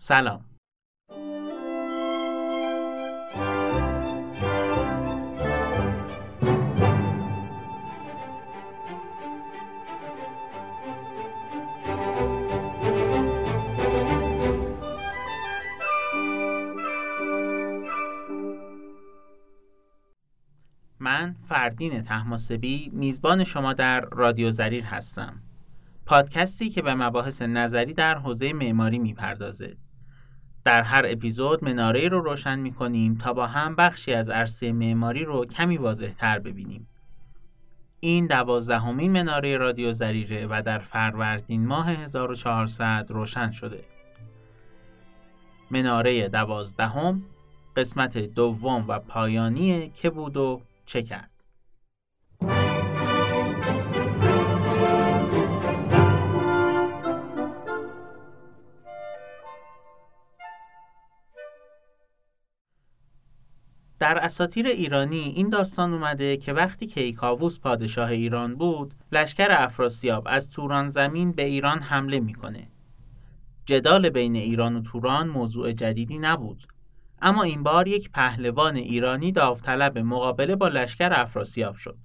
سلام. من فردین تحماسبی میزبان شما در رادیو زریر هستم. پادکستی که به مباحث نظری در حوزه معماری می‌پردازه. در هر اپیزود مناره رو روشن می‌کنیم تا با هم بخشی از عرصه معماری رو کمی واضح تر ببینیم. این دوازدهمین مناره رادیو زریره و در فروردین ماه 1400 روشن شده. مناره دوازدهم قسمت دوم و پایانی که بود و چه کرد؟ در اساطیر ایرانی این داستان اومده که وقتی کیکاووس پادشاه ایران بود لشکر افراسیاب از توران زمین به ایران حمله می‌کنه جدال بین ایران و توران موضوع جدیدی نبود اما این بار یک پهلوان ایرانی داوطلب مقابله با لشکر افراسیاب شد.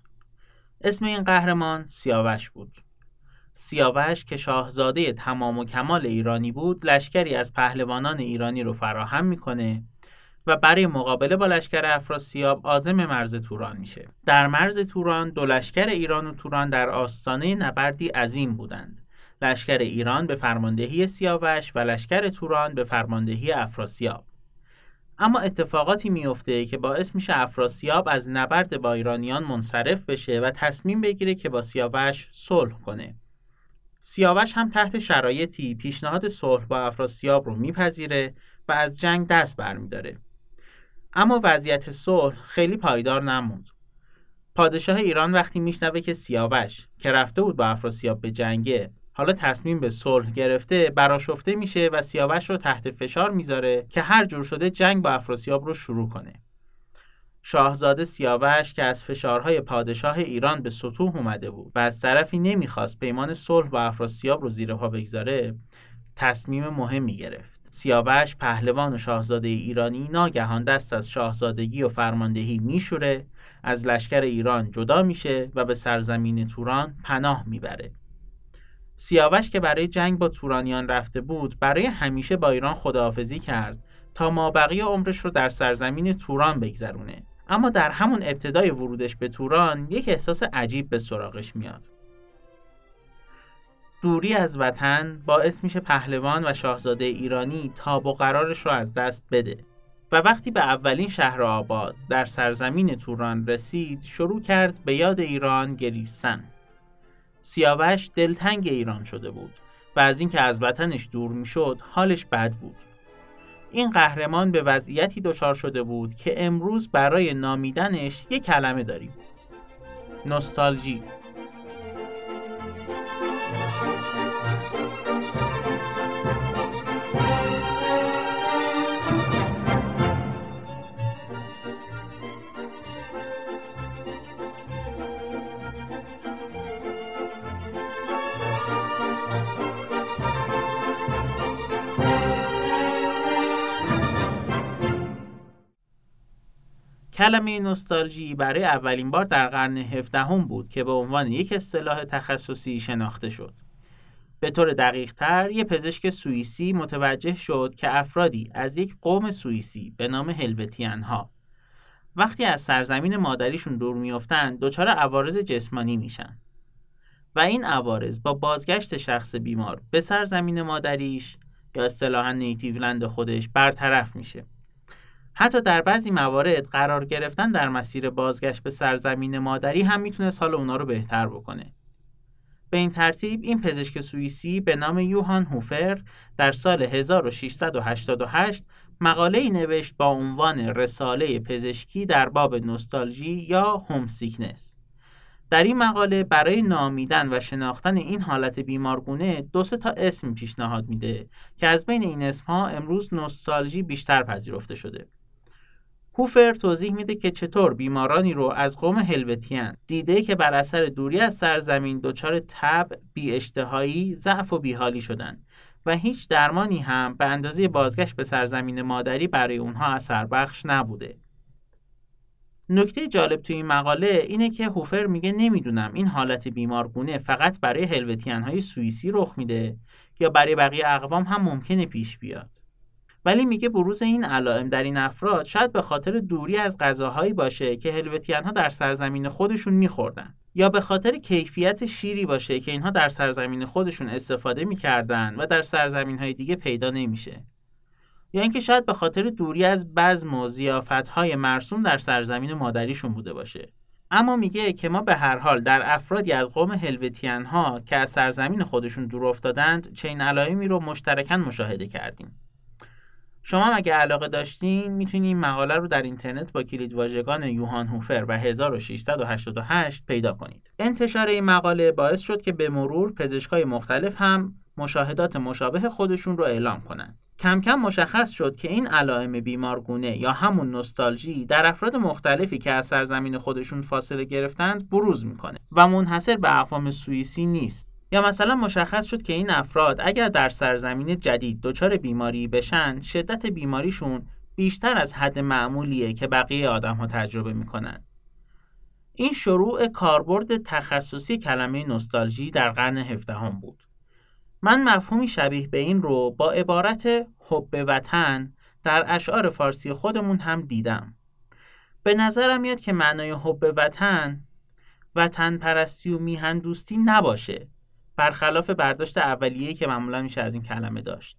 اسم این قهرمان سیاوش بود. سیاوش که شاهزاده تمام و کمال ایرانی بود، لشکری از پهلوانان ایرانی رو فراهم می‌کنه و برای مقابله با لشکر افراسیاب عازم مرز توران میشه. در مرز توران دو لشکر ایران و توران در آستانه نبردی عظیم بودند. لشکر ایران به فرماندهی سیاوش و لشکر توران به فرماندهی افراسیاب. اما اتفاقاتی میفته که باعث میشه افراسیاب از نبرد با ایرانیان منصرف بشه و تصمیم بگیره که با سیاوش صلح کنه. سیاوش هم تحت شرایطی پیشنهاد صلح با افراسیاب رو میپذیره و از جنگ دست برمیداره. اما وضعیت صلح خیلی پایدار نموند. پادشاه ایران وقتی میشنوه که سیاوش که رفته بود با افراسیاب به جنگه حالا تصمیم به صلح گرفته براشفته میشه و سیاوش رو تحت فشار می‌ذاره که هر جور شده جنگ با افراسیاب رو شروع کنه. شاهزاده سیاوش که از فشارهای پادشاه ایران به سطوح اومده بود و از طرفی نمی‌خواست پیمان صلح با افراسیاب رو زیر پا بگذاره تصمیم مهمی گرفت. سیاوش پهلوان و شاهزاده ایرانی ناگهان دست از شاهزادگی و فرماندهی میشوره از لشکر ایران جدا میشه و به سرزمین توران پناه می‌بره. سیاوش که برای جنگ با تورانیان رفته بود برای همیشه با ایران خداحافظی کرد تا مابقی عمرش رو در سرزمین توران بگذرونه. اما در همون ابتدای ورودش به توران یک احساس عجیب به سراغش میاد. دوری از وطن باعث میشه پهلوان و شاهزاده ایرانی تاب و قرارش رو از دست بده و وقتی به اولین شهر آباد در سرزمین توران رسید شروع کرد به یاد ایران گریستن. سیاوش دلتنگ ایران شده بود و از اینکه از وطنش دور می‌شد حالش بد بود. این قهرمان به وضعیتی دچار شده بود که امروز برای نامیدنش یک کلمه داریم. نوستالژی کلمه نوستالژی برای اولین بار در قرن هفدهم بود که به عنوان یک اصطلاح تخصصی شناخته شد. به طور دقیق تر، یک پزشک سوئیسی متوجه شد که افرادی از یک قوم سوئیسی به نام هلوتیان ها وقتی از سرزمین مادریشون دور میافتند دچار عوارض جسمانی میشن. و این عوارض با بازگشت شخص بیمار به سرزمین مادریش یا اصطلاحا نیتیولند خودش برطرف میشه. حتی در بعضی موارد قرار گرفتن در مسیر بازگشت به سرزمین مادری هم می‌تونست حال اونا رو بهتر بکنه. به این ترتیب این پزشک سوئیسی به نام یوهان هوفر در سال 1688 مقاله ای نوشت با عنوان رساله پزشکی در باب نوستالژی یا هوم سیکنس. در این مقاله برای نامیدن و شناختن این حالت بیمارگونه دو تا اسم پیشنهاد میده که از بین این اسمها امروز نوستالژی بیشتر پذیرفته شده. هوفر توضیح میده که چطور بیمارانی رو از قوم هلوتیان دیده که بر اثر دوری از سرزمین دچار تب، بی اشتهایی، ضعف و بیحالی شدن و هیچ درمانی هم به اندازه بازگشت به سرزمین مادری برای اونها اثر بخش نبوده. نکته جالب توی این مقاله اینه که هوفر میگه نمی‌دونم این حالت بیمارگونه فقط برای هلوتیان های سوئیسی رخ میده یا برای بقیه اقوام هم ممکنه پیش بیاد. ولی میگه بروز این علائم در این افراد شاید به خاطر دوری از غذاهایی باشه که هلوتیان ها در سرزمین خودشون میخوردن یا به خاطر کیفیت شیری باشه که اینها در سرزمین خودشون استفاده می‌کردن و در سرزمین های دیگه پیدا نمیشه. یا اینکه شاید به خاطر دوری از بزم و های مرسوم در سرزمین مادریشون بوده باشه. اما میگه که ما به هر حال در افرادی از قوم هلوتیان ها که از سرزمین خودشون دور افتادند چنین علائمی رو مشترکاً مشاهده کردیم. شما اگه علاقه داشتین می‌تونید این مقاله رو در اینترنت با کلید واژگان یوهان هوفر و 1688 پیدا کنید. انتشار این مقاله باعث شد که به مرور پزشکای مختلف هم مشاهدات مشابه خودشون رو اعلام کنند. کم کم مشخص شد که این علائم بیمارگونه یا همون نوستالژی در افراد مختلفی که از سرزمین خودشون فاصله گرفتند بروز می‌کنه و منحصر به اقوام سوئیسی نیست. یا مثلا مشخص شد که این افراد اگر در سرزمین جدید دچار بیماری بشن شدت بیماریشون بیشتر از حد معمولیه که بقیه آدم ها تجربه می‌کنن. این شروع کاربرد تخصصی کلمه نوستالژی در قرن هفدهم بود. من مفهومی شبیه به این رو با عبارت حب وطن در اشعار فارسی خودمون هم دیدم. به نظرم میاد که معنای حب وطن وطن پرستی و میهن دوستی نباشه برخلاف برداشت اولیه‌ای که معمولا میشه از این کلمه داشت.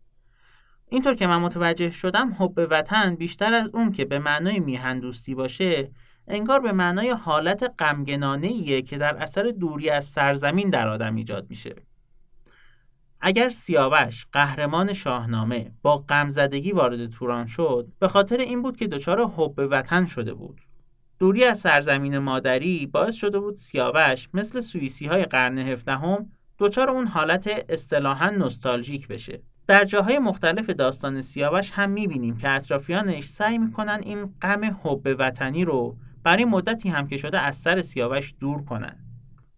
اینطور که من متوجه شدم حب وطن بیشتر از اون که به معنای میهن دوستی باشه انگار به معنای حالت غمگنانه که در اثر دوری از سرزمین در آدم ایجاد میشه. اگر سیاوش قهرمان شاهنامه با غمزدگی وارد توران شد به خاطر این بود که دچار حب وطن شده بود. دوری از سرزمین مادری باعث شده بود سیاوش مثل سوئیسی های قرن هفدهم دچار اون حالت اصطلاحا نوستالژیک بشه. در جاهای مختلف داستان سیاوش هم می‌بینیم که اطرافیانش سعی می‌کنن این غم حب وطنی رو برای مدتی هم که شده از سر سیاوش دور کنن.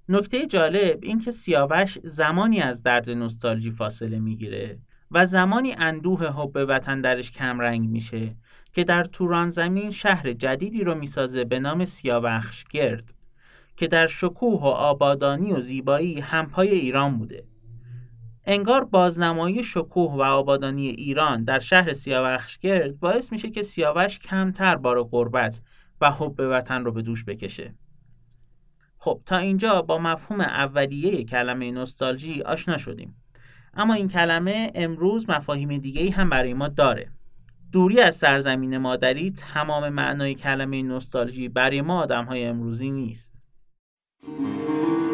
نکته جالب این که سیاوش زمانی از درد نوستالژی فاصله می‌گیره و زمانی اندوه حب وطن درش کمرنگ میشه که در توران زمین شهر جدیدی رو می‌سازه به نام سیاوخش گرد که در شکوه و آبادانی و زیبایی همپای ایران بوده. انگار بازنمایی شکوه و آبادانی ایران در شهر سیاوخشگرد باعث میشه که سیاوش کمتر بار غربت و حب وطن رو به دوش بکشه. خب تا اینجا با مفهوم اولیه کلمه نوستالژی آشنا شدیم. اما این کلمه امروز مفاهیم دیگه هم برای ما داره. دوری از سرزمین مادری تمام معنای کلمه نوستالژی برای ما آدم های امروزی نیست. うん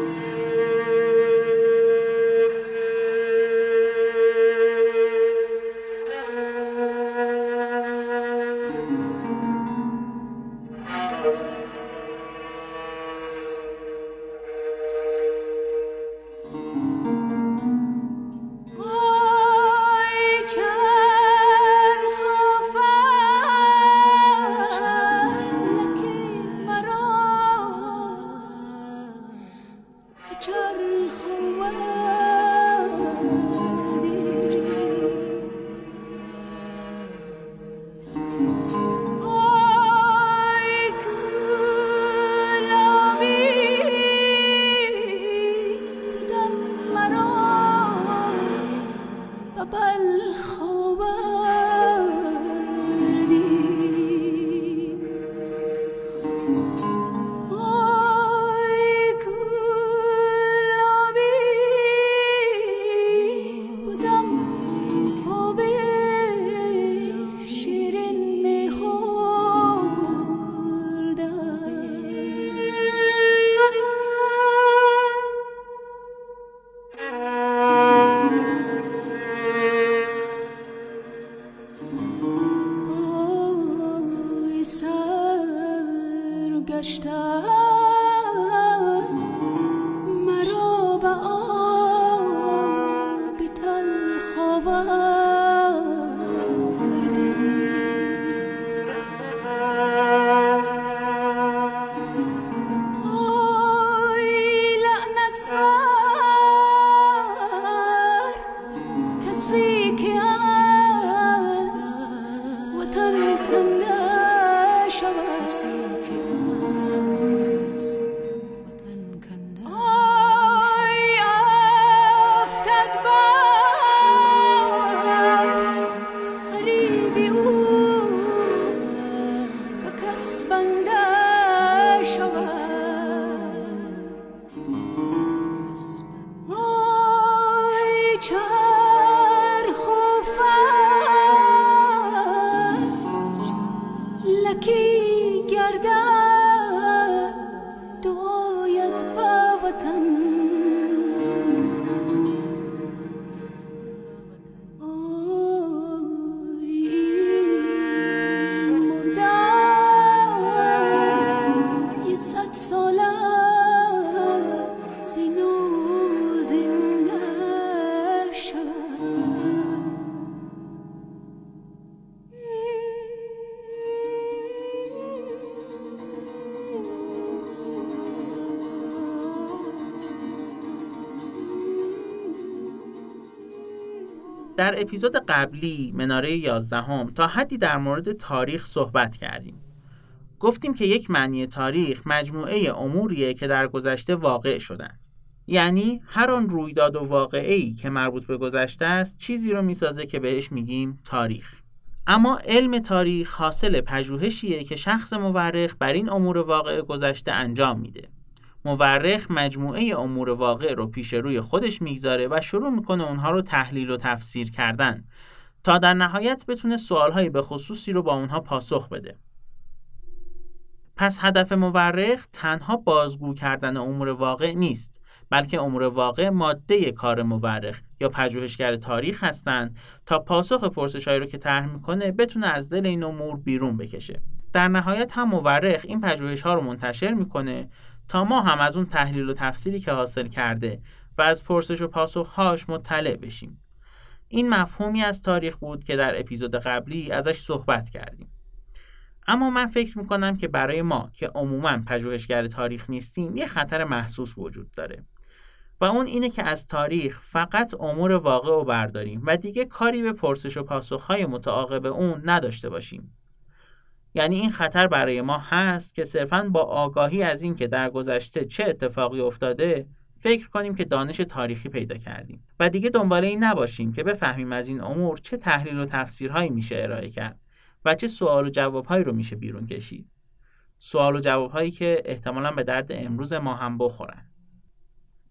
اپیزود قبلی مناره 11 هم تا حدی در مورد تاریخ صحبت کردیم. گفتیم که یک معنی تاریخ مجموعه اموریه که در گذشته واقع شدند. یعنی هر آن رویداد و واقعی که مربوط به گذشته است چیزی رو می‌سازه که بهش میگیم تاریخ. اما علم تاریخ حاصل پژوهشیه که شخص مورخ بر این امور واقع گذشته انجام میده. مورخ مجموعه امور واقع رو پیش روی خودش می‌گذاره و شروع می‌کنه اونها رو تحلیل و تفسیر کردن تا در نهایت بتونه سوالهایی به خصوصی رو با اونها پاسخ بده. پس هدف مورخ تنها بازگو کردن امور واقع نیست بلکه امور واقع ماده کار مورخ یا پژوهشگر تاریخ هستند تا پاسخ پرسشهایی رو که طرح می‌کنه بتونه از دل این امور بیرون بکشه در نهایت هم مورخ این پژوهش ها رو منتشر می‌کنه تا ما هم از اون تحلیل و تفسیری که حاصل کرده و از پرسش و پاسخهاش مطلع بشیم. این مفهومی از تاریخ بود که در اپیزود قبلی ازش صحبت کردیم. اما من فکر می‌کنم که برای ما که عموما پژوهشگر تاریخ نیستیم یه خطر محسوس وجود داره. و اون اینه که از تاریخ فقط امور واقع رو برداریم و دیگه کاری به پرسش و پاسخهای متعاقب اون نداشته باشیم. یعنی این خطر برای ما هست که صرفا با آگاهی از اینکه در گذشته چه اتفاقی افتاده فکر کنیم که دانش تاریخی پیدا کردیم. و دیگه دنباله این نباشیم که بفهمیم از این امور چه تحلیل و تفسیرهایی میشه ارائه کرد و چه سوال و جوابهایی رو میشه بیرون کشید. سوال و جوابهایی که احتمالا به درد امروز ما هم بخورن.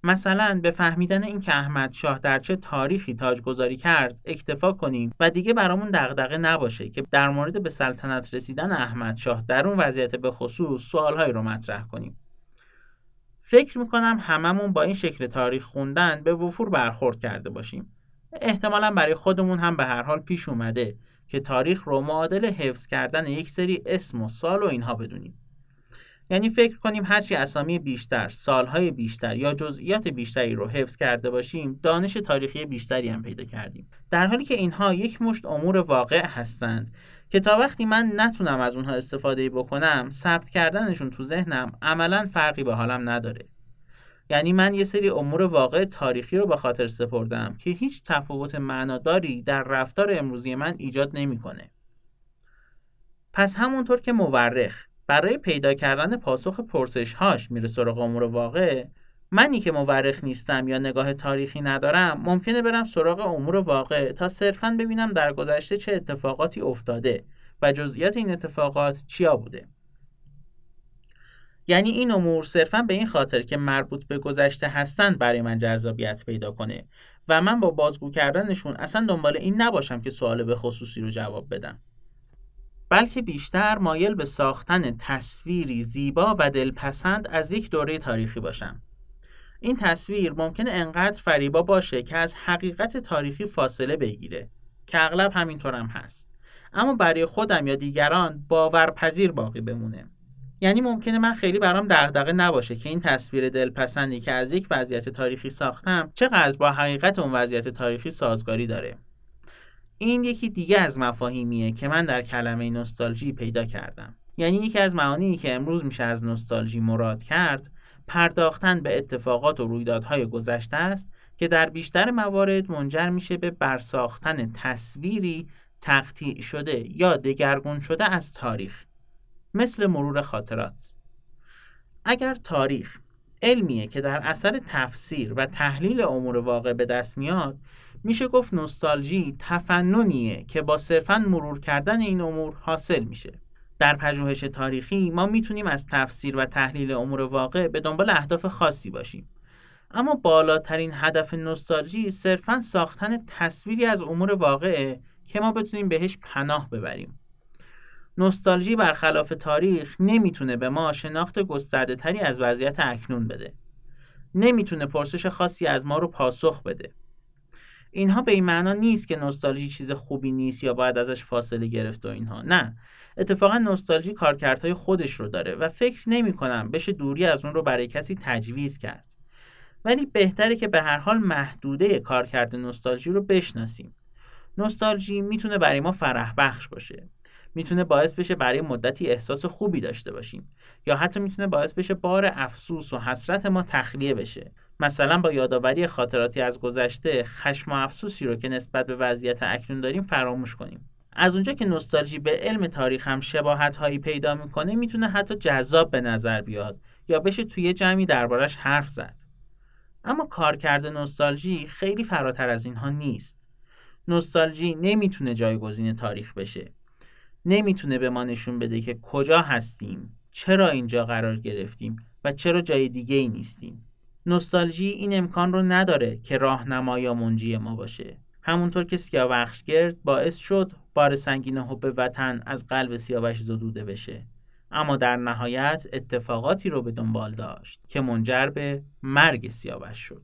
مثلا به فهمیدن اینکه احمد شاه در چه تاریخی تاجگذاری کرد اکتفا کنیم و دیگه برامون دغدغه نباشه که در مورد به سلطنت رسیدن احمد شاه در اون وضعیت به خصوص سوالهایی رو مطرح کنیم. فکر می‌کنم هممون با این شکل تاریخ خوندن به وفور برخورد کرده باشیم. احتمالا برای خودمون هم به هر حال پیش اومده که تاریخ رو معادل حفظ کردن یک سری اسم و سال و اینها بدونیم. یعنی فکر کنیم هرچی اسامی بیشتر، سالهای بیشتر یا جزئیات بیشتری رو حفظ کرده باشیم، دانش تاریخی بیشتری هم پیدا کردیم. در حالی که اینها یک مشت امور واقع هستند که تا وقتی من نتونم از اونها استفاده بکنم، ثبت کردنشون تو ذهنم عملا فرقی به حالم نداره. یعنی من یه سری امور واقع تاریخی رو به خاطر سپردم که هیچ تفاوت معناداری در رفتار امروزی من ایجاد نمی‌کنه. پس همونطور که مورخ برای پیدا کردن پاسخ پرسش هاش میره سراغ امور واقع منی که مورخ نیستم یا نگاه تاریخی ندارم ممکنه برم سراغ امور واقع تا صرفا ببینم در گذشته چه اتفاقاتی افتاده و جزئیات این اتفاقات چیا بوده. یعنی این امور صرفا به این خاطر که مربوط به گذشته هستند برای من جذابیت پیدا کنه و من با بازگو کردنشون اصلا دنبال این نباشم که سوال به خصوصی رو جواب بدم. بلکه بیشتر مایل به ساختن تصویری زیبا و دلپسند از یک دوره تاریخی باشم. این تصویر ممکنه انقدر فریبا باشه که از حقیقت تاریخی فاصله بگیره که اغلب همینطورم هم هست. اما برای خودم یا دیگران باورپذیر باقی بمونه. یعنی ممکنه من خیلی برام دغدغه نباشه که این تصویر دلپسندی که از یک وضعیت تاریخی ساختم چقدر با حقیقت اون وضعیت تاریخی سازگاری داره. این یکی دیگه از مفاهیمیه که من در کلمه نوستالژی پیدا کردم. یعنی یکی از معانی که امروز میشه از نوستالژی مراد کرد پرداختن به اتفاقات و رویدادهای گذشته است که در بیشتر موارد منجر میشه به برساختن تصویری تقطیع شده یا دگرگون شده از تاریخ مثل مرور خاطرات. اگر تاریخ علمیه که در اثر تفسیر و تحلیل امور واقع به دست میاد میشه گفت نوستالژی تفننیه که با صرفا مرور کردن این امور حاصل میشه. در پژوهش تاریخی ما می‌تونیم از تفسیر و تحلیل امور واقع به دنبال اهداف خاصی باشیم. اما بالاترین هدف نوستالژی صرفا ساختن تصویری از امور واقعه که ما بتونیم بهش پناه ببریم. نوستالژی برخلاف تاریخ نمی‌تونه به ما شناخت گسترده تری از وضعیت اکنون بده. نمی‌تونه پرسش خاصی از ما رو پاسخ بده. اینها به این معنا نیست که نوستالژی چیز خوبی نیست یا باید ازش فاصله گرفت و اینها. نه. اتفاقا نوستالژی کارکردهای خودش رو داره و فکر نمی کنم بشه دوری از اون رو برای کسی تجویز کرد. ولی بهتره که به هر حال محدوده کارکرد نوستالژی رو بشناسیم. نوستالژی می‌تونه برای ما فرح بخش باشه. می‌تونه باعث بشه برای مدتی احساس خوبی داشته باشیم یا حتی می‌تونه باعث بشه بار افسوس و حسرت ما تخلیه بشه. مثلا با یادآوری خاطراتی از گذشته خشم و افسوسی رو که نسبت به وضعیت اکنون داریم فراموش کنیم. از اونجا که نوستالژی به علم تاریخ هم شباهت هایی پیدا می‌کنه می‌تونه حتی جذاب به نظر بیاد یا بشه توی جمعی دربارش حرف زد. اما کارکرد نوستالژی خیلی فراتر از اینها نیست. نوستالژی نمی‌تونه جایگزین تاریخ بشه. نمی‌تونه به ما نشون بده که کجا هستیم چرا اینجا قرار گرفتیم و چرا جای دیگه ای نیستیم. نوستالژی این امکان رو نداره که راهنما یا منجی ما باشه. همونطور که سیاوخشگرد باعث شد بار سنگین حب وطن از قلب سیاوش زدوده بشه. اما در نهایت اتفاقاتی رو به دنبال داشت که منجر به مرگ سیاوش شد.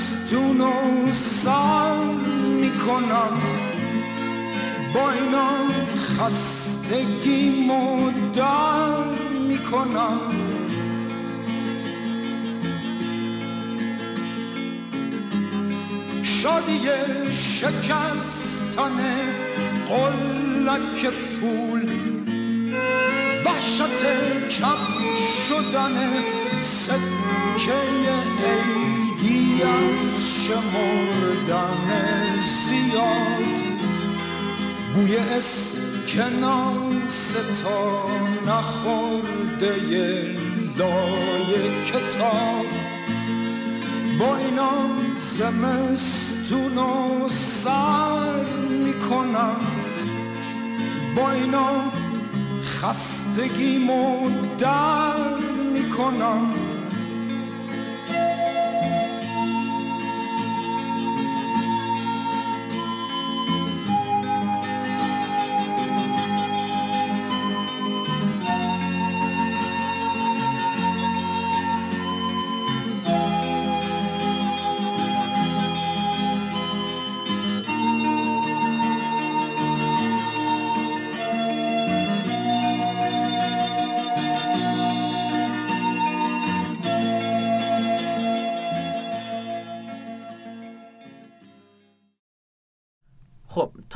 زمستون و سر می‌کنم. با اینا خستگی مدر می‌کنم. شادی شکستن قلک پول وحشت کم شدن سکه شمردن زیاد. بوی اسکناس تا نخورده لای کتاب. با اینا زمست و سر می‌کنم. با اینا خستگی در می‌کنم.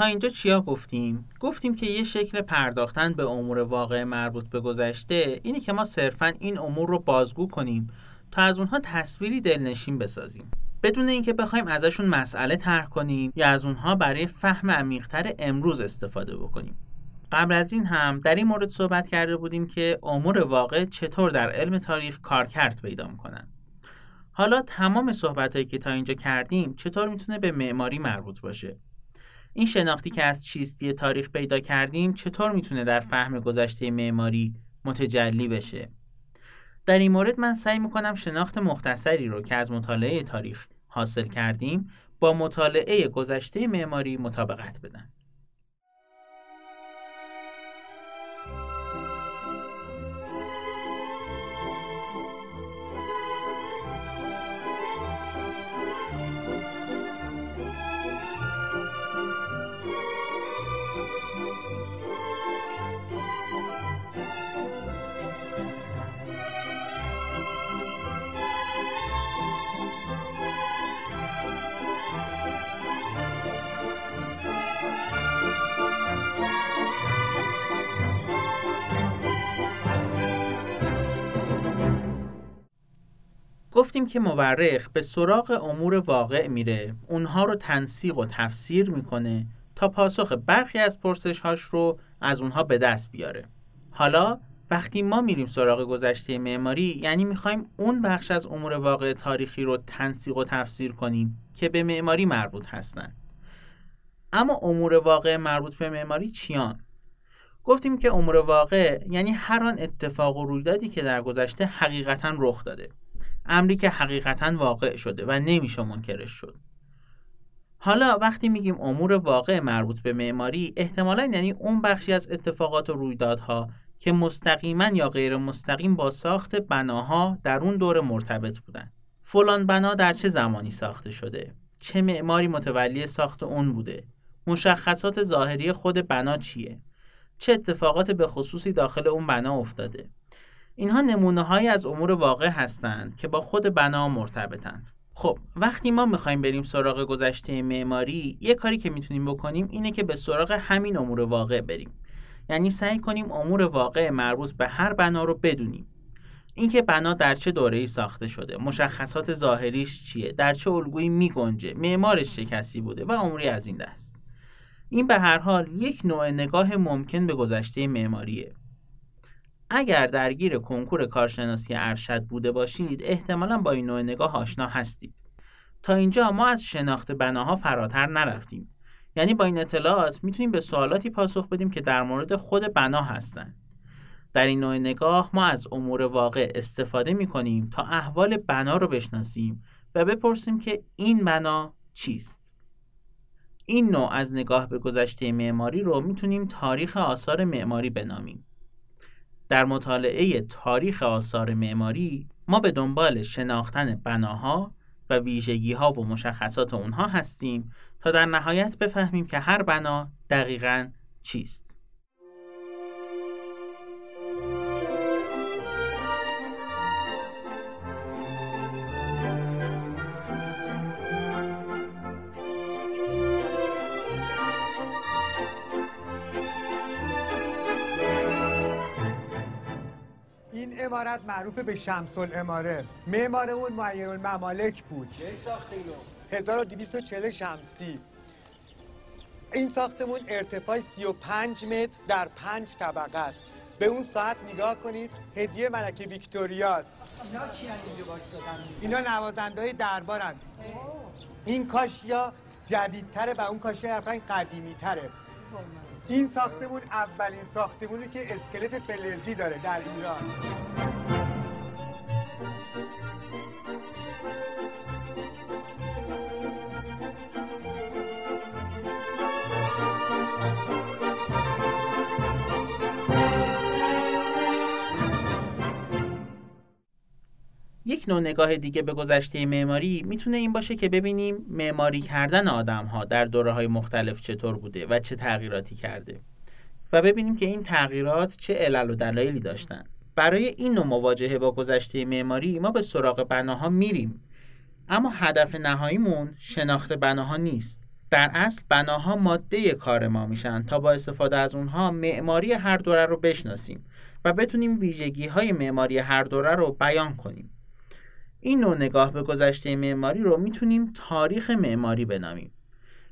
اینجا چیا گفتیم؟ گفتیم که یه شکل پرداختن به امور واقع مربوط به گذشته اینه که ما صرفا این امور رو بازگو کنیم تا از اونها تصویری دلنشین بسازیم. بدون اینکه بخوایم ازشون مسئله طرح کنیم یا از اونها برای فهم عمیقتر امروز استفاده بکنیم. قبل از این هم در این مورد صحبت کرده بودیم که امور واقع چطور در علم تاریخ کارکرد پیدا می‌کنن. حالا تمام صحبت که تا اینجا کردیم چطور می‌تونه به معماری مربوط باشه؟ این شناختی که از چیستی تاریخ پیدا کردیم چطور می‌تونه در فهم گذشته معماری متجلی بشه؟ در این مورد من سعی می‌کنم شناخت مختصری رو که از مطالعه تاریخ حاصل کردیم با مطالعه گذشته معماری مطابقت بدم. گفتیم که مورخ به سراغ امور واقع میره اونها رو تنسیق و تفسیر می‌کنه تا پاسخ برخی از پرسش هاش رو از اونها به دست بیاره. حالا وقتی ما میریم سراغ گذشته معماری یعنی می‌خوایم اون بخش از امور واقع تاریخی رو تنسیق و تفسیر کنیم که به معماری مربوط هستن. اما امور واقع مربوط به معماری چیان؟ گفتیم که امور واقع یعنی هر آن اتفاق و رویدادی که در گذشته حقیقتا رخ داده. امری که حقیقتا واقع شده و نمیشه منکرش شد. حالا وقتی میگیم امور واقع مربوط به معماری احتمالا یعنی اون بخشی از اتفاقات و رویدادها که مستقیما یا غیر مستقیم با ساخت بناها در اون دوره مرتبط بودن. فلان بنا در چه زمانی ساخته شده؟ چه معماری متولی ساخت اون بوده؟ مشخصات ظاهری خود بنا چیه؟ چه اتفاقات به خصوصی داخل اون بنا افتاده؟ اینها نمونه های از امور واقع هستند که با خود بنا مرتبطند. خب وقتی ما می‌خوایم بریم سراغ گذشته معماری یه کاری که می‌تونیم بکنیم اینه که به سراغ همین امور واقع بریم. یعنی سعی کنیم امور واقع مربوط به هر بنا رو بدونیم. اینکه بنا در چه دوره‌ای ساخته شده مشخصات ظاهریش چیه در چه الگویی میگنجه معمارش چه کسی بوده و اموری از این دست. این به هر حال یک نوع نگاه ممکن به گذشته معماریه. اگر درگیر کنکور کارشناسی ارشد بوده باشید احتمالا با این نوع نگاه آشنا هستید. تا اینجا ما از شناخت بناها فراتر نرفتیم. یعنی با این اطلاعات می‌تونیم به سوالاتی پاسخ بدیم که در مورد خود بنا هستند در این نوع نگاه ما از امور واقع استفاده می‌کنیم تا احوال بنا رو بشناسیم و بپرسیم که این بنا چیست. این نوع از نگاه به گذشته معماری رو می‌تونیم تاریخ آثار معماری بنامیم. در مطالعه تاریخ آثار معماری ما به دنبال شناختن بناها و ویژگی ها و مشخصات اونها هستیم تا در نهایت بفهمیم که هر بنا دقیقا چیست. امارت معروف به شمس الاماره معمار اون معیر الممالک بود. کی ساخته اینو؟ 1240 شمسی. این ساختمون ارتفاع 35 متر در 5 طبقه است. به اون ساعت نگاه کنید هدیه ملکه ویکتوریاست اینا کی اینجا وایسادن؟ اینا نوازنده های دربارن این کاشیا جدیدتره و اون کاشیا حرفا قدیمی تره این ساختمون اولین ساختمونی که اسکلت فلزی داره در ایران. یک نوع نگاه دیگه به گذشته معماری می‌تونه این باشه که ببینیم معماری کردن آدم ها در دوره های مختلف چطور بوده و چه تغییراتی کرده و ببینیم که این تغییرات چه علل و دلایلی داشتن. برای این نوع مواجهه با گذشته معماری ما به سراغ بناها میریم. اما هدف نهاییمون شناخت بناها نیست. در اصل بناها ماده کار ما میشن تا با استفاده از اونها معماری هر دوره رو بشناسیم و بتونیم ویژگی های معماری هر دوره رو بیان کنیم. این نوع نگاه به گذشته معماری رو می‌تونیم تاریخ معماری بنامیم.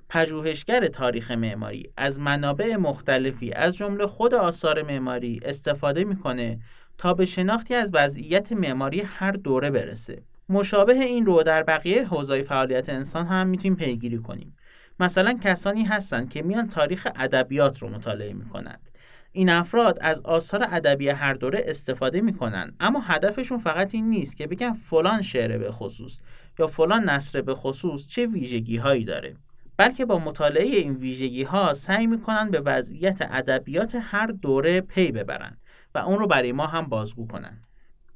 پژوهشگر تاریخ معماری از منابع مختلفی از جمله خود آثار معماری استفاده می‌کنه تا به شناختی از وضعیت معماری هر دوره برسه. مشابه این رو در بقیه حوزه‌های فعالیت انسان هم می‌تونیم پیگیری کنیم. مثلا کسانی هستند که میان تاریخ ادبیات رو مطالعه می‌کنند این افراد از آثار ادبی هر دوره استفاده می‌کنن اما هدفشون فقط این نیست که بگن فلان شعر به خصوص یا فلان نصر به خصوص چه ویژگی هایی داره. بلکه با مطالعه این ویژگی ها سعی می‌کنن به وضعیت ادبیات هر دوره پی ببرن و اون رو برای ما هم بازگو کنن.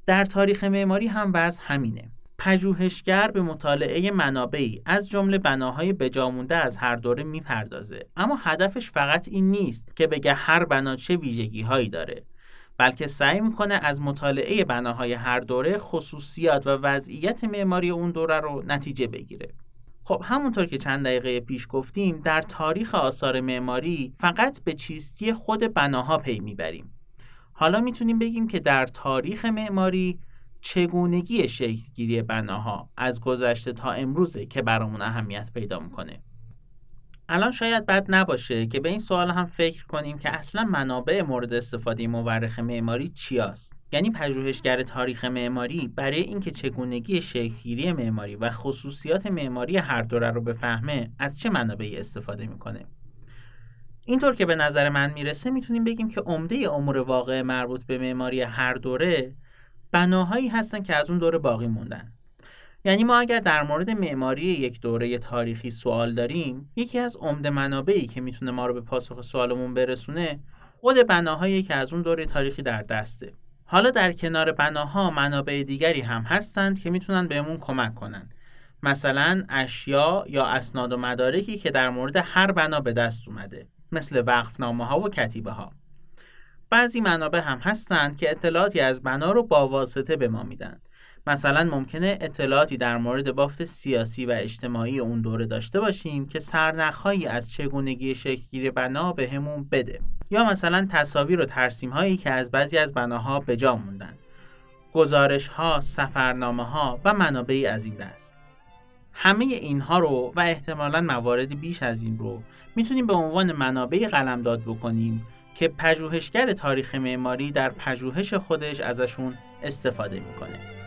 در تاریخ معماری هم وضع همینه. پژوهشگر به مطالعه منابعی از جمله بناهای بجامونده از هر دوره می‌پردازه. اما هدفش فقط این نیست که بگه هر بنا چه ویژگی هایی داره بلکه سعی می‌کنه از مطالعه بناهای هر دوره خصوصیات و وضعیت معماری اون دوره رو نتیجه بگیره. خب همونطور که چند دقیقه پیش گفتیم در تاریخ آثار معماری فقط به چیستی خود بناها پی می‌بریم. حالا می‌تونیم بگیم که در تاریخ معماری چگونگی شکلگیری بناها از گذشته تا امروزه که برامون اهمیت پیدا می‌کنه الان شاید بد نباشه که به این سوال هم فکر کنیم که اصلا منابع مورد استفاده مورخ معماری چی است؟ یعنی پژوهشگر تاریخ معماری برای اینکه چگونگی شکلگیری معماری و خصوصیات معماری هر دوره رو بفهمه از چه منابعی استفاده می‌کنه اینطور که به نظر من می‌رسه می‌تونیم بگیم که عمده امور واقع مربوط به معماری هر دوره بناهایی هستن که از اون دوره باقی موندن. یعنی ما اگر در مورد معماری یک دوره تاریخی سوال داریم یکی از عمده منابعی که می‌تونه ما رو به پاسخ سوالمون برسونه خود بناهایی که از اون دوره تاریخی در دسته. حالا در کنار بناها منابع دیگری هم هستند که می‌تونن بهمون کمک کنن. مثلا اشیا یا اسناد و مدارکی که در مورد هر بنا به دست اومده مثل وقفنامه ها و کتیبه ها بعضی منابع هم هستند که اطلاعاتی از بنا رو با واسطه به ما میدن. مثلا ممکنه اطلاعاتی در مورد بافت سیاسی و اجتماعی اون دوره داشته باشیم که سرنخهایی از چگونگی شکلگیری بنا به همون بده. یا مثلا تصاویر و ترسیم هایی که از بعضی از بناها به جا موندن. گزارش ها، سفرنامه ها و منابعی از این دست. همه اینها رو و احتمالا مواردی بیش از این رو می‌تونیم به عنوان منابع قلمداد بکنیم که پژوهشگر تاریخ معماری در پژوهش خودش ازشون استفاده می‌کنه.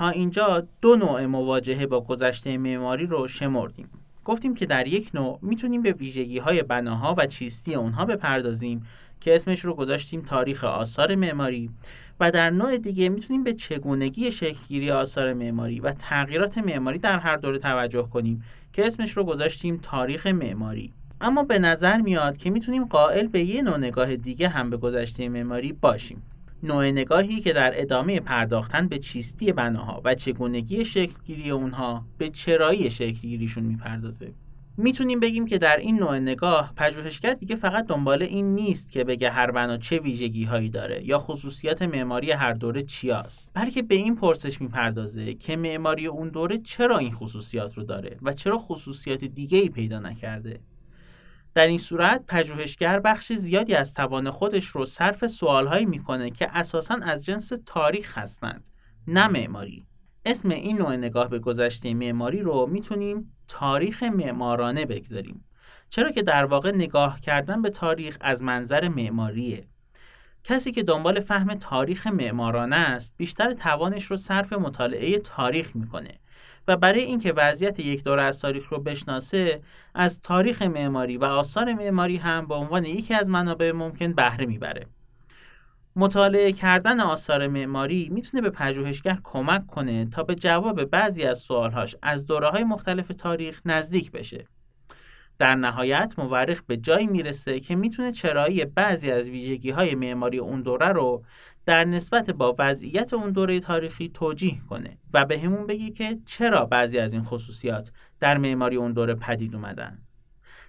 تا اینجا دو نوع مواجهه با گذشته معماری رو شمردیم. گفتیم که در یک نوع می‌تونیم به ویژگی های بناها و چیستی اونها بپردازیم که اسمش رو گذاشتیم تاریخ آثار معماری و در نوع دیگه می‌تونیم به چگونگی شکلگیری آثار معماری و تغییرات معماری در هر دوره توجه کنیم که اسمش رو گذاشتیم تاریخ معماری. اما به نظر میاد که می‌تونیم قائل به یه نوع نگاه دیگه هم به گذشته معماری باشیم. نوع نگاهی که در ادامه پرداختن به چیستی بناها و چگونگی شکلگیری اونها به چرایی شکلگیریشون می‌پردازه. می‌تونیم بگیم که در این نوع نگاه پژوهشگر دیگه فقط دنبال این نیست که بگه هر بنا چه ویژگی هایی داره یا خصوصیات معماری هر دوره چیاست بلکه به این پرسش می‌پردازه که معماری اون دوره چرا این خصوصیات رو داره و چرا خصوصیات دیگه ای پیدا نکرده. در این صورت پژوهشگر بخش زیادی از توان خودش رو صرف سوالهایی می‌کنه که اساسا از جنس تاریخ هستند نه معماری. اسم این نوع نگاه به گذشته معماری رو می‌تونیم تاریخ معمارانه بگذاریم. چرا که در واقع نگاه کردن به تاریخ از منظر معماریه. کسی که دنبال فهم تاریخ معمارانه است بیشتر توانش رو صرف مطالعه تاریخ می‌کنه. و برای اینکه وضعیت یک دوره از تاریخ رو بشناسه از تاریخ معماری و آثار معماری هم به عنوان یکی از منابع ممکن بهره می‌بره. مطالعه کردن آثار معماری می‌تونه به پژوهشگر کمک کنه تا به جواب بعضی از سوالهاش از دوره های مختلف تاریخ نزدیک بشه. در نهایت مورخ به جایی می‌رسه که می‌تونه چرایی بعضی از ویژگی های معماری اون دوره رو در نسبت با وضعیت اون دوره تاریخی توجیه کنه و به همون بگی که چرا بعضی از این خصوصیات در معماری اون دوره پدید اومدن.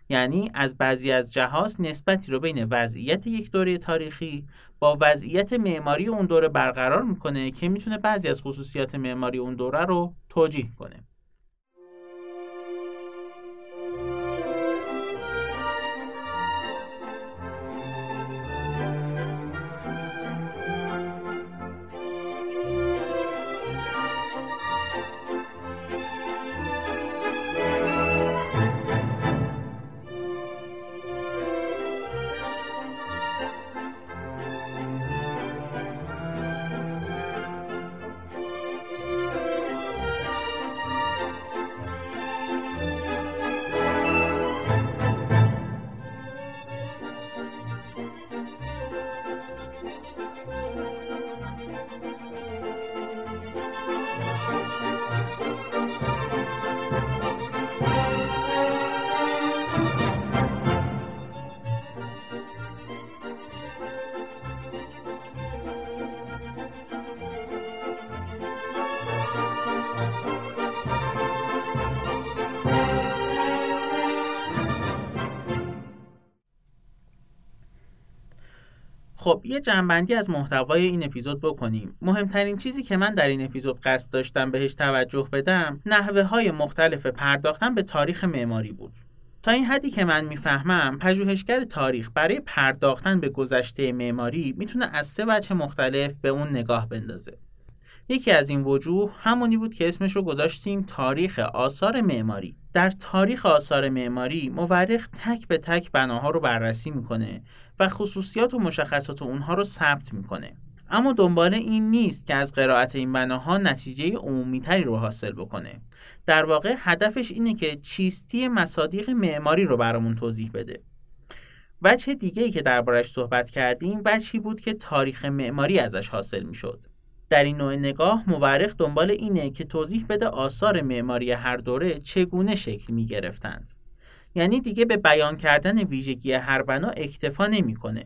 یعنی از بعضی از جهاز نسبتی رو بین وضعیت یک دوره تاریخی با وضعیت معماری اون دوره برقرار می‌کنه که می‌تونه بعضی از خصوصیات معماری اون دوره رو توجیه کنه. خب یه جنبندی از محتوای این اپیزود بکنیم. مهمترین چیزی که من در این اپیزود قصد داشتم بهش توجه بدم نحوه های مختلف پرداختن به تاریخ معماری بود. تا این حدی که من می‌فهمم پژوهشگر تاریخ برای پرداختن به گذشته معماری می‌تونه از سه وجه مختلف به اون نگاه بندازه. یکی از این وجوه همونی بود که اسمش رو گذاشتیم تاریخ آثار معماری. در تاریخ آثار معماری مورخ تک به تک بناها رو بررسی می‌کنه و خصوصیات و مشخصات اونها رو ثبت می‌کنه. اما دنبال این نیست که از قرائت این بناها نتیجه عمومیتری رو حاصل بکنه. در واقع هدفش اینه که چیستی مصادیق معماری رو برامون توضیح بده. وجه دیگه ای که دربارش صحبت کردیم وجهی بود که تاریخ معماری ازش حاصل می‌شد. در این نوع نگاه مورخ دنبال اینه که توضیح بده آثار معماری هر دوره چگونه شکل می گرفتند. یعنی دیگه به بیان کردن ویژگی هر بنا اکتفا نمی‌کنه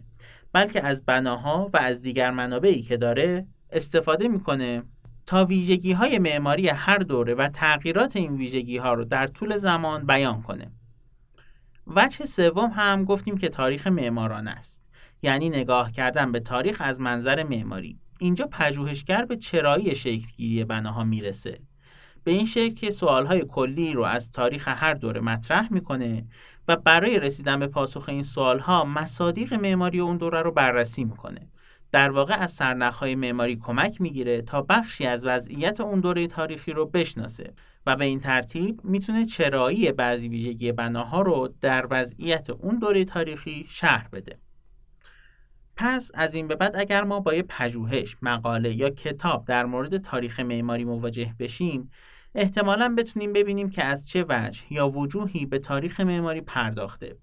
بلکه از بناها و از دیگر منابعی که داره استفاده می‌کنه تا ویژگی های معماری هر دوره و تغییرات این ویژگی ها رو در طول زمان بیان کنه. وجه سوم هم گفتیم که تاریخ معماران است. یعنی نگاه کردن به تاریخ از منظر معماری. اینجا پژوهشگر به چرایی شکلگیری بناها می‌رسه. به این شکل که سوالهای کلی رو از تاریخ هر دوره مطرح می‌کنه و برای رسیدن به پاسخ این سوالها مصادیق معماری اون دوره رو بررسی می‌کنه. در واقع از سرنخهای معماری کمک می‌گیره تا بخشی از وضعیت اون دوره تاریخی رو بشناسه و به این ترتیب می‌تونه چرایی بعضی ویژگی بناها رو در وضعیت اون دوره تاریخی شهر بده. پس از این به بعد اگر ما با یه پژوهش، مقاله یا کتاب در مورد تاریخ معماری مواجه بشیم، احتمالا بتونیم ببینیم که از چه وجه یا وجوهی به تاریخ معماری پرداخته.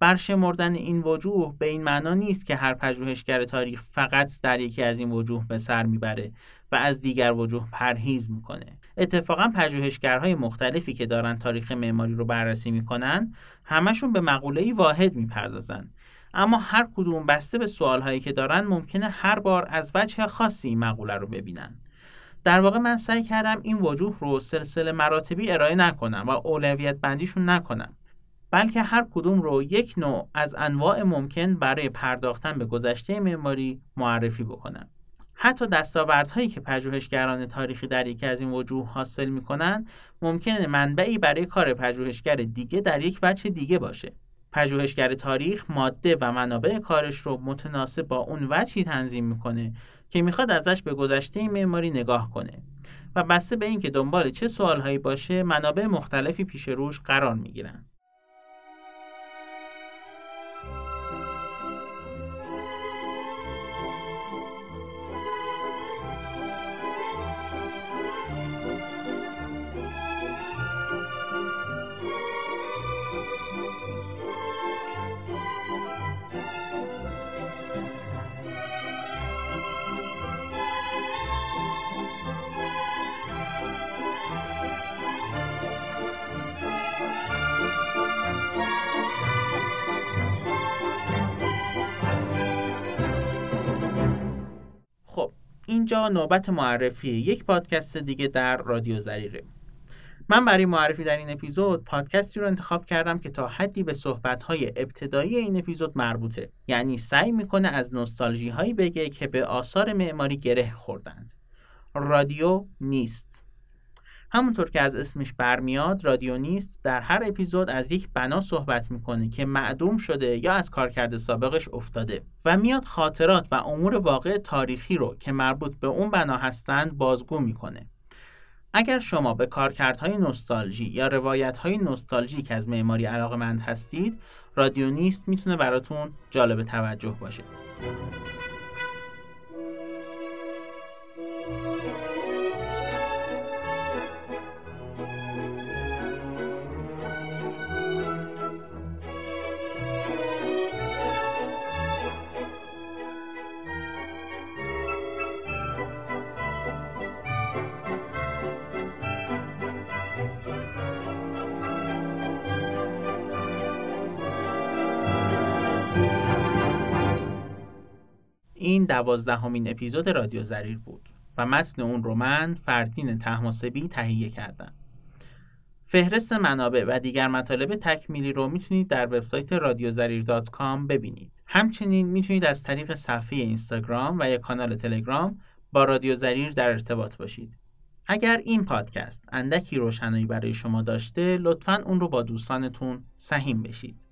برشمردن این وجوه به این معنا نیست که هر پژوهشگر تاریخ فقط در یکی از این وجوه به سر می‌بره و از دیگر وجوه پرهیز می‌کنه. اتفاقا پژوهشگرهای مختلفی که دارن تاریخ معماری رو بررسی می‌کنن، همشون به مقوله‌ای واحد می‌پردازن اما هر کدوم بسته به سوالهایی که دارن ممکنه هر بار از وجه خاصی این مقوله رو ببینن در واقع من سعی کردم این وجوه رو سلسله مراتبی ارائه نکنم و اولویت بندیشون نکنم. بلکه هر کدوم رو یک نوع از انواع ممکن برای پرداختن به گذشته معماری معرفی بکنم. حتی دستاوردهایی که پژوهشگران تاریخی در یکی از این وجوه حاصل می‌کنن ممکنه منبعی برای کار پژوهشگر دیگه در یک وجه دیگه باشه. پژوهشگر تاریخ ماده و منابع کارش رو متناسب با اون وجهی تنظیم می‌کنه که می‌خواد ازش به گذشته معماری نگاه کنه و بسته به اینکه دنبال چه سوالهایی باشه منابع مختلفی پیش روش قرار می‌گیرن. اینجا نوبت معرفی یک پادکست دیگه در رادیو زریره. من برای معرفی در این اپیزود پادکستی رو انتخاب کردم که تا حدی به صحبت‌های ابتدایی این اپیزود مربوطه. یعنی سعی می‌کنه از نوستالژی هایی بگه که به آثار معماری گره خوردند. رادیو نیست. همونطور که از اسمش برمیاد رادیونیست در هر اپیزود از یک بنا صحبت می‌کنه که معدوم شده یا از کارکرد سابقش افتاده و میاد خاطرات و امور واقع تاریخی رو که مربوط به اون بنا هستند بازگو می‌کنه. اگر شما به کارکردهای نوستالژی یا روایتهای نوستالژیک از معماری علاقمند هستید رادیونیست می‌تونه براتون جالب توجه باشه. این دوازدهمین اپیزود رادیو زریر بود و متن اون رو من فردین تحماسبی تهیه کردم فهرست منابع و دیگر مطالب تکمیلی رو می‌تونید در وبسایت رادیوزریر ببینید. همچنین می‌تونید از طریق صفحه اینستاگرام و یا کانال تلگرام با رادیو زریر در ارتباط باشید. اگر این پادکست اندکی روشنایی برای شما داشته لطفا اون رو با دوستانتون سهیم بشید.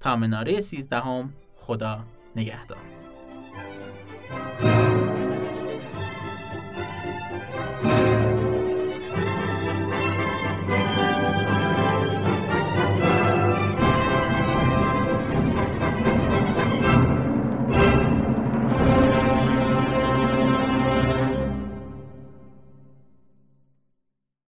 تا مناره سیزدهم خدا نگهدار. Thank you.